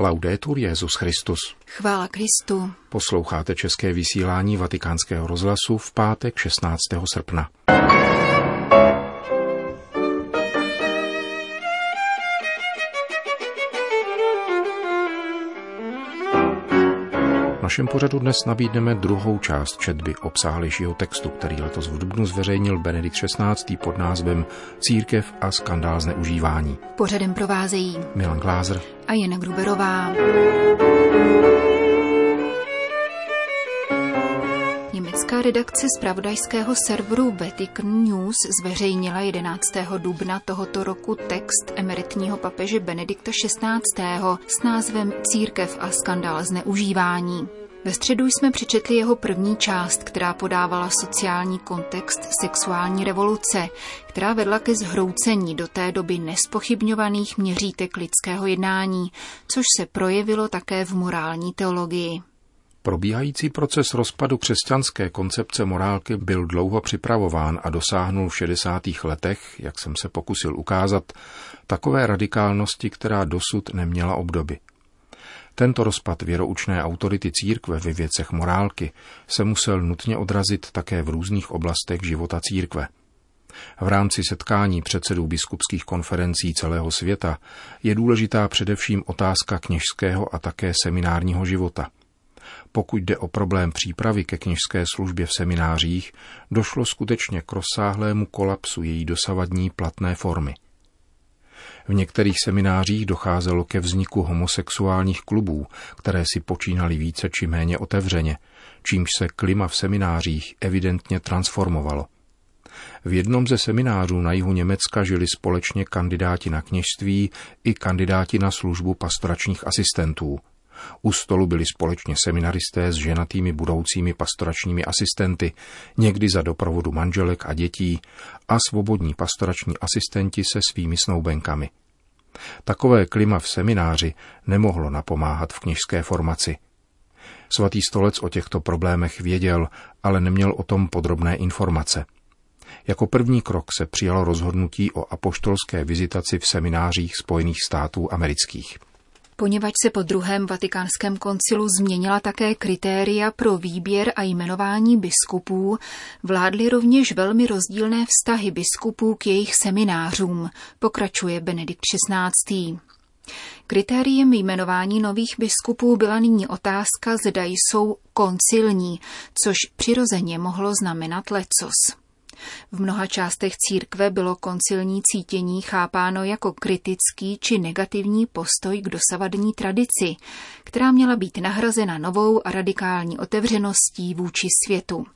Laudetur Jezus Christus. Chvála Kristu. Posloucháte české vysílání Vatikánského rozhlasu v pátek 16. srpna. Našem pořadu dnes nabídneme druhou část četby obsáhlejšího textu, který letos v Dubnu zveřejnil Benedikt XVI. pod názvem Církev a skandál zneužívání. Pořadem provázejí Milan Glázer a Jana Gruberová. Německá redakce zpravodajského serveru Vatican News zveřejnila 11. dubna tohoto roku text emeritního papeže Benedikta XVI. s názvem Církev a skandál zneužívání. Ve středu jsme přečetli jeho první část, která podávala sociální kontext sexuální revoluce, která vedla ke zhroucení do té doby nespochybňovaných měřítek lidského jednání, což se projevilo také v morální teologii. Probíhající proces rozpadu křesťanské koncepce morálky byl dlouho připravován a dosáhnul v 60. letech, jak jsem se pokusil ukázat, takové radikálnosti, která dosud neměla obdoby. Tento rozpad věroučné autority církve ve věcech morálky se musel nutně odrazit také v různých oblastech života církve. V rámci setkání předsedů biskupských konferencí celého světa je důležitá především otázka kněžského a také seminárního života. Pokud jde o problém přípravy ke kněžské službě v seminářích, došlo skutečně k rozsáhlému kolapsu její dosavadní platné formy – v některých seminářích docházelo ke vzniku homosexuálních klubů, které si počínali více či méně otevřeně, čímž se klima v seminářích evidentně transformovalo. V jednom ze seminářů na jihu Německa žili společně kandidáti na kněžství i kandidáti na službu pastoračních asistentů. U stolu byli společně seminaristé s ženatými budoucími pastoračními asistenty, někdy za doprovodu manželek a dětí, a svobodní pastorační asistenti se svými snoubenkami. Takové klima v semináři nemohlo napomáhat v kněžské formaci. Svatý stolec o těchto problémech věděl, ale neměl o tom podrobné informace. Jako první krok se přijalo rozhodnutí o apoštolské vizitaci v seminářích Spojených států amerických. Poněvadž se po druhém vatikánském koncilu změnila také kritéria pro výběr a jmenování biskupů, vládly rovněž velmi rozdílné vztahy biskupů k jejich seminářům, pokračuje Benedikt XVI. Kritériem jmenování nových biskupů byla nyní otázka, zda jsou koncilní, což přirozeně mohlo znamenat lecos. V mnoha částech církve bylo koncilní cítění chápáno jako kritický či negativní postoj k dosavadní tradici, která měla být nahrazena novou a radikální otevřeností vůči světu.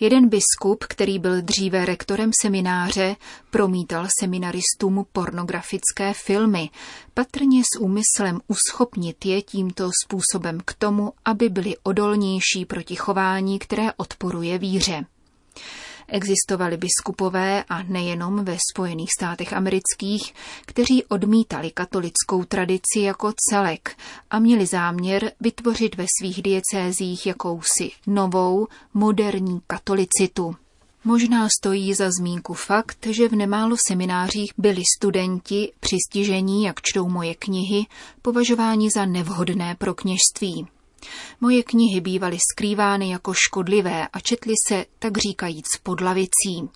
Jeden biskup, který byl dříve rektorem semináře, promítal seminaristům pornografické filmy, patrně s úmyslem uschopnit je tímto způsobem k tomu, aby byli odolnější proti chování, které odporuje víře. Existovali biskupové a nejenom ve Spojených státech amerických, kteří odmítali katolickou tradici jako celek a měli záměr vytvořit ve svých diecézích jakousi novou, moderní katolicitu. Možná stojí za zmínku fakt, že v nemálo seminářích byli studenti přistižení, jak čtou moje knihy, považováni za nevhodné pro kněžství. Moje knihy bývaly skrývány jako škodlivé a četly se, tak říkajíc, pod lavicí.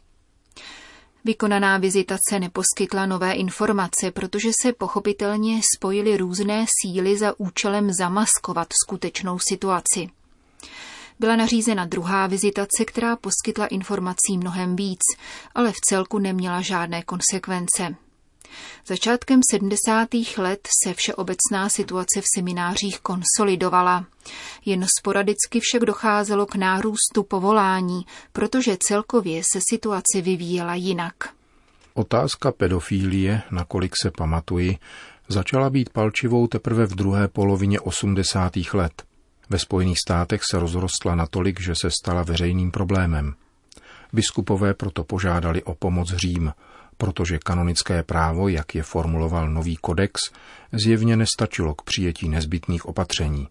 Vykonaná vizitace neposkytla nové informace, protože se pochopitelně spojily různé síly za účelem zamaskovat skutečnou situaci. Byla nařízena druhá vizitace, která poskytla informací mnohem víc, ale v celku neměla žádné konsekvence. Začátkem 70. let se všeobecná situace v seminářích konsolidovala. Jen sporadicky však docházelo k nárůstu povolání, protože celkově se situace vyvíjela jinak. Otázka pedofílie, nakolik se pamatuji, začala být palčivou teprve v druhé polovině 80. let. Ve Spojených státech se rozrostla natolik, že se stala veřejným problémem. Biskupové proto požádali o pomoc Řím – protože kanonické právo, jak je formuloval nový kodex, zjevně nestačilo k přijetí nezbytných opatření.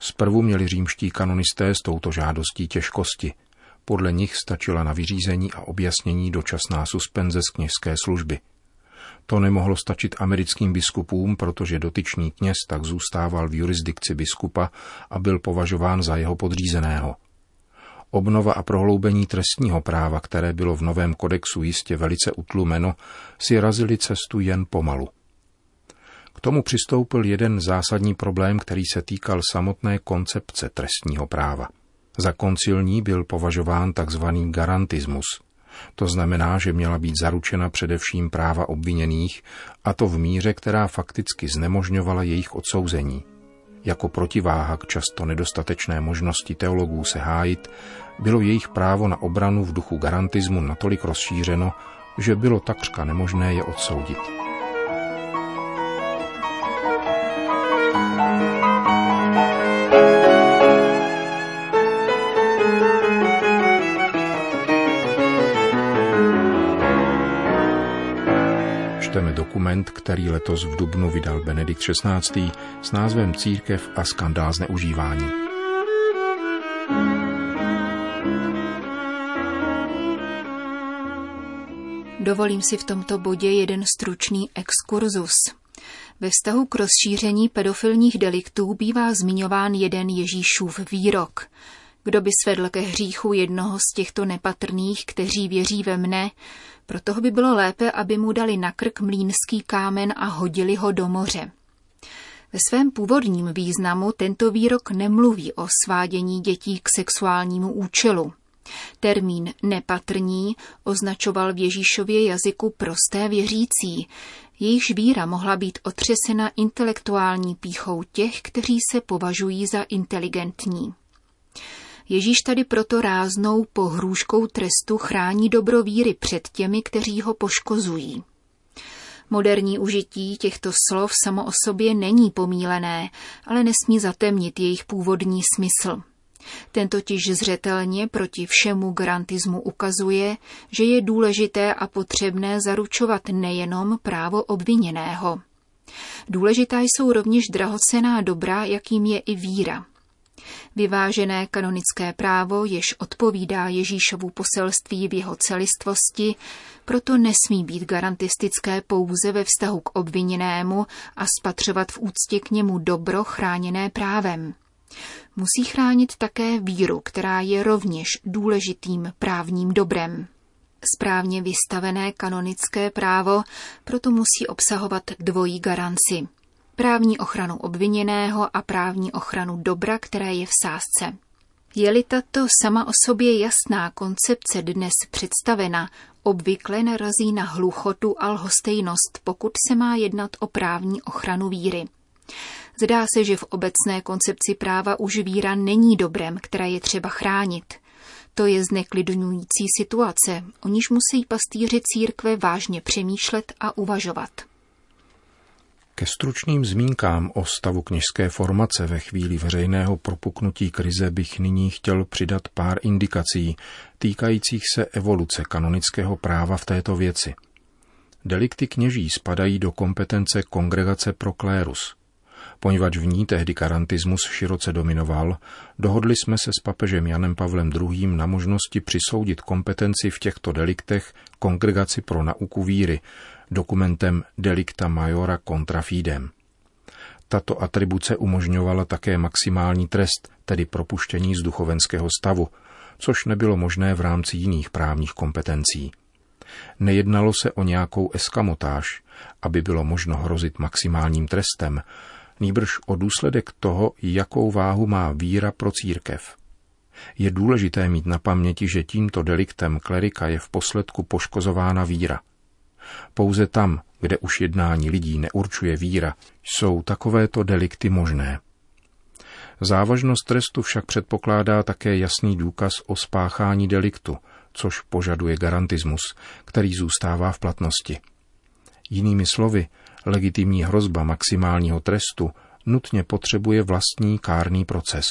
Zprvu měli římští kanonisté s touto žádostí těžkosti. Podle nich stačila na vyřízení a objasnění dočasná suspenze z kněžské služby. To nemohlo stačit americkým biskupům, protože dotyčný kněz tak zůstával v jurisdikci biskupa a byl považován za jeho podřízeného. Obnova a prohloubení trestního práva, které bylo v novém kodexu jistě velice utlumeno, si razili cestu jen pomalu. K tomu přistoupil jeden zásadní problém, který se týkal samotné koncepce trestního práva. Za koncilní byl považován tzv. garantismus. To znamená, že měla být zaručena především práva obviněných, a to v míře, která fakticky znemožňovala jejich odsouzení. Jako protiváha k často nedostatečné možnosti teologů se hájit, bylo jejich právo na obranu v duchu garantismu natolik rozšířeno, že bylo takřka nemožné je odsoudit. Čteme dokument, který letos v Dubnu vydal Benedikt XVI. s názvem Církev a skandál zneužívání. Dovolím si v tomto bodě jeden stručný exkurzus. Ve vztahu k rozšíření pedofilních deliktů bývá zmiňován jeden Ježíšův výrok. Kdo by svedl ke hříchu jednoho z těchto nepatrných, kteří věří ve mne, proto by bylo lépe, aby mu dali na krk mlínský kámen a hodili ho do moře. Ve svém původním významu tento výrok nemluví o svádění dětí k sexuálnímu účelu. Termín nepatrní označoval v Ježíšově jazyku prosté věřící, jejichž víra mohla být otřesena intelektuální píchou těch, kteří se považují za inteligentní. Ježíš tady proto ráznou pohrůžkou trestu chrání dobro víry před těmi, kteří ho poškozují. Moderní užití těchto slov samo o sobě není pomílené, ale nesmí zatemnit jejich původní smysl. Ten totiž zřetelně proti všemu garantismu ukazuje, že je důležité a potřebné zaručovat nejenom právo obviněného. Důležitá jsou rovněž drahocená dobra, jakým je i víra. Vyvážené kanonické právo, jež odpovídá Ježíšovu poselství v jeho celistvosti, proto nesmí být garantistické pouze ve vztahu k obviněnému a spatřovat v úctě k němu dobro chráněné právem. Musí chránit také víru, která je rovněž důležitým právním dobrem. Správně vystavené kanonické právo proto musí obsahovat dvojí garanci. Právní ochranu obviněného a právní ochranu dobra, které je v sázce. Je-li tato sama o sobě jasná koncepce dnes představena, obvykle narazí na hluchotu a lhostejnost, pokud se má jednat o právní ochranu víry. Zdá se, že v obecné koncepci práva už víra není dobrem, které je třeba chránit. To je zneklidňující situace, o níž musí pastýři církve vážně přemýšlet a uvažovat. Ke stručným zmínkám o stavu kněžské formace ve chvíli veřejného propuknutí krize bych nyní chtěl přidat pár indikací týkajících se evoluce kanonického práva v této věci. Delikty kněží spadají do kompetence Kongregace pro klérus. Poněvadž v ní tehdy karantismus široce dominoval, dohodli jsme se s papežem Janem Pavlem II. na možnosti přisoudit kompetenci v těchto deliktech Kongregaci pro nauku víry, dokumentem Delicta Majora contra fidem. Tato atribuce umožňovala také maximální trest, tedy propuštění z duchovenského stavu, což nebylo možné v rámci jiných právních kompetencí. Nejednalo se o nějakou eskamotáž, aby bylo možno hrozit maximálním trestem, nýbrž o důsledek toho, jakou váhu má víra pro církev. Je důležité mít na paměti, že tímto deliktem klerika je v posledku poškozována víra. Pouze tam, kde už jednání lidí neurčuje víra, jsou takovéto delikty možné. Závažnost trestu však předpokládá také jasný důkaz o spáchání deliktu, což požaduje garantismus, který zůstává v platnosti. Jinými slovy, legitimní hrozba maximálního trestu nutně potřebuje vlastní kárný proces.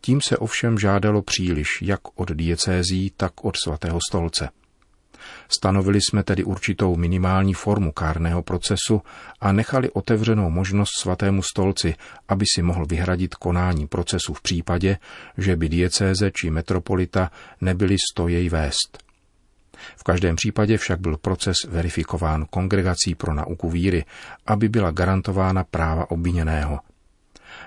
Tím se ovšem žádalo příliš jak od diecézí, tak od svatého stolce. Stanovili jsme tedy určitou minimální formu kárného procesu a nechali otevřenou možnost svatému stolci, aby si mohl vyhradit konání procesu v případě, že by diecéze či metropolita nebyli stojej vést. V každém případě však byl proces verifikován kongregací pro nauku víry, aby byla garantována práva obviněného.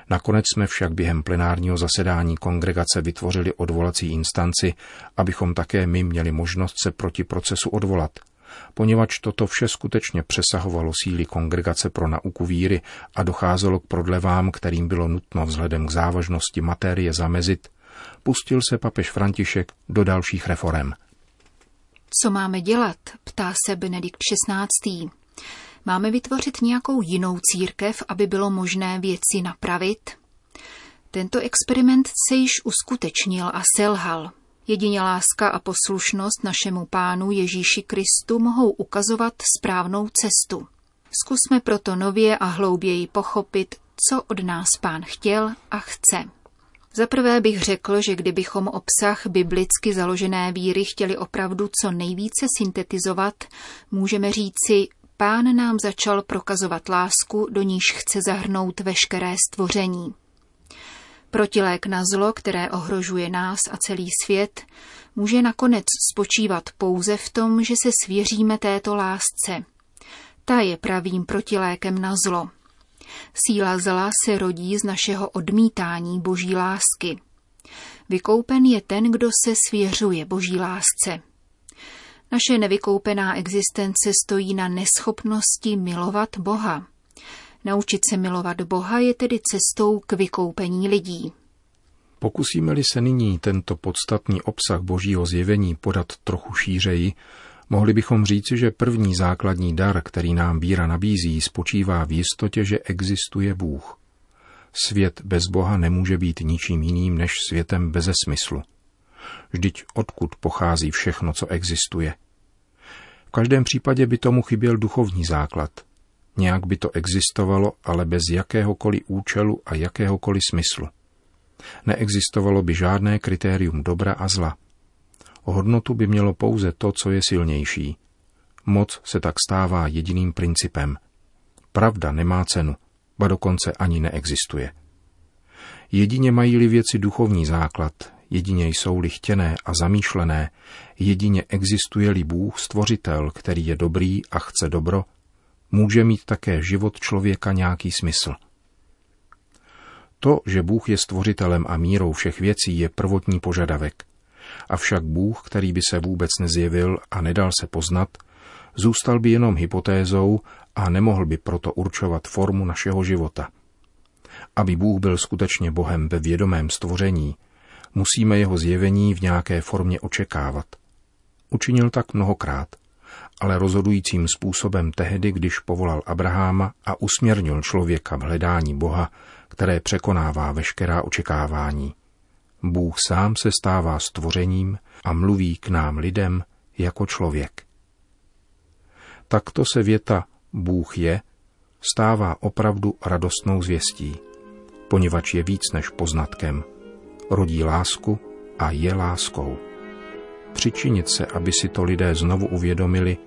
Nakonec jsme však během plenárního zasedání kongregace vytvořili odvolací instanci, abychom také my měli možnost se proti procesu odvolat – poněvadž toto vše skutečně přesahovalo síly kongregace pro nauku víry a docházelo k prodlevám, kterým bylo nutno vzhledem k závažnosti materie zamezit, pustil se papež František do dalších reform. Co máme dělat, ptá se Benedikt XVI. Máme vytvořit nějakou jinou církev, aby bylo možné věci napravit? Tento experiment se již uskutečnil a selhal. Jedině láska a poslušnost našemu pánu Ježíši Kristu mohou ukazovat správnou cestu. Zkusme proto nově a hlouběji pochopit, co od nás pán chtěl a chce. Za prvé bych řekl, že kdybychom obsah biblicky založené víry chtěli opravdu co nejvíce syntetizovat, můžeme říci, pán nám začal prokazovat lásku, do níž chce zahrnout veškeré stvoření. Protilék na zlo, které ohrožuje nás a celý svět, může nakonec spočívat pouze v tom, že se svěříme této lásce. Ta je pravým protilékem na zlo. Síla zla se rodí z našeho odmítání boží lásky. Vykoupen je ten, kdo se svěřuje boží lásce. Naše nevykoupená existence stojí na neschopnosti milovat Boha. Naučit se milovat Boha je tedy cestou k vykoupení lidí. Pokusíme-li se nyní tento podstatný obsah božího zjevení podat trochu šířeji, mohli bychom říci, že první základní dar, který nám víra nabízí, spočívá v jistotě, že existuje Bůh. Svět bez Boha nemůže být ničím jiným než světem beze smyslu. Vždyť odkud pochází všechno, co existuje? V každém případě by tomu chyběl duchovní základ – Nějak by to existovalo, ale bez jakéhokoliv účelu a jakéhokoliv smyslu. Neexistovalo by žádné kritérium dobra a zla. O hodnotu by mělo pouze to, co je silnější. Moc se tak stává jediným principem. Pravda nemá cenu, ba dokonce ani neexistuje. Jedině mají-li věci duchovní základ, jedině jsou-li chtěné a zamýšlené, jedině existuje-li Bůh, stvořitel, který je dobrý a chce dobro, může mít také život člověka nějaký smysl. To, že Bůh je stvořitelem a mírou všech věcí, je prvotní požadavek. Avšak Bůh, který by se vůbec nezjevil a nedal se poznat, zůstal by jenom hypotézou a nemohl by proto určovat formu našeho života. Aby Bůh byl skutečně Bohem ve vědomém stvoření, musíme jeho zjevení v nějaké formě očekávat. Učinil tak mnohokrát – ale rozhodujícím způsobem tehdy, když povolal Abraháma a usměrnil člověka v hledání Boha, které překonává veškerá očekávání. Bůh sám se stává stvořením a mluví k nám lidem jako člověk. Takto se věta Bůh je stává opravdu radostnou zvěstí, poněvadž je víc než poznatkem, rodí lásku a je láskou. Přičinit se, aby si to lidé znovu uvědomili,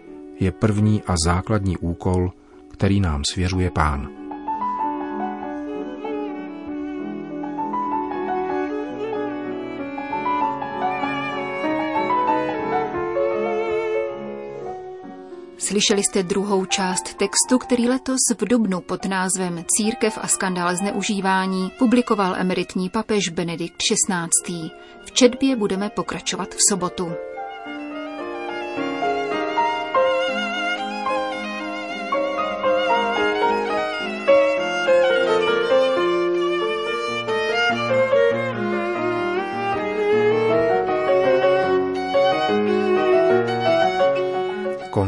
je první a základní úkol, který nám svěřuje Pán. Slyšeli jste druhou část textu, který letos v Dubnu pod názvem Církev a skandál zneužívání publikoval emeritní papež Benedikt XVI. V četbě budeme pokračovat v sobotu.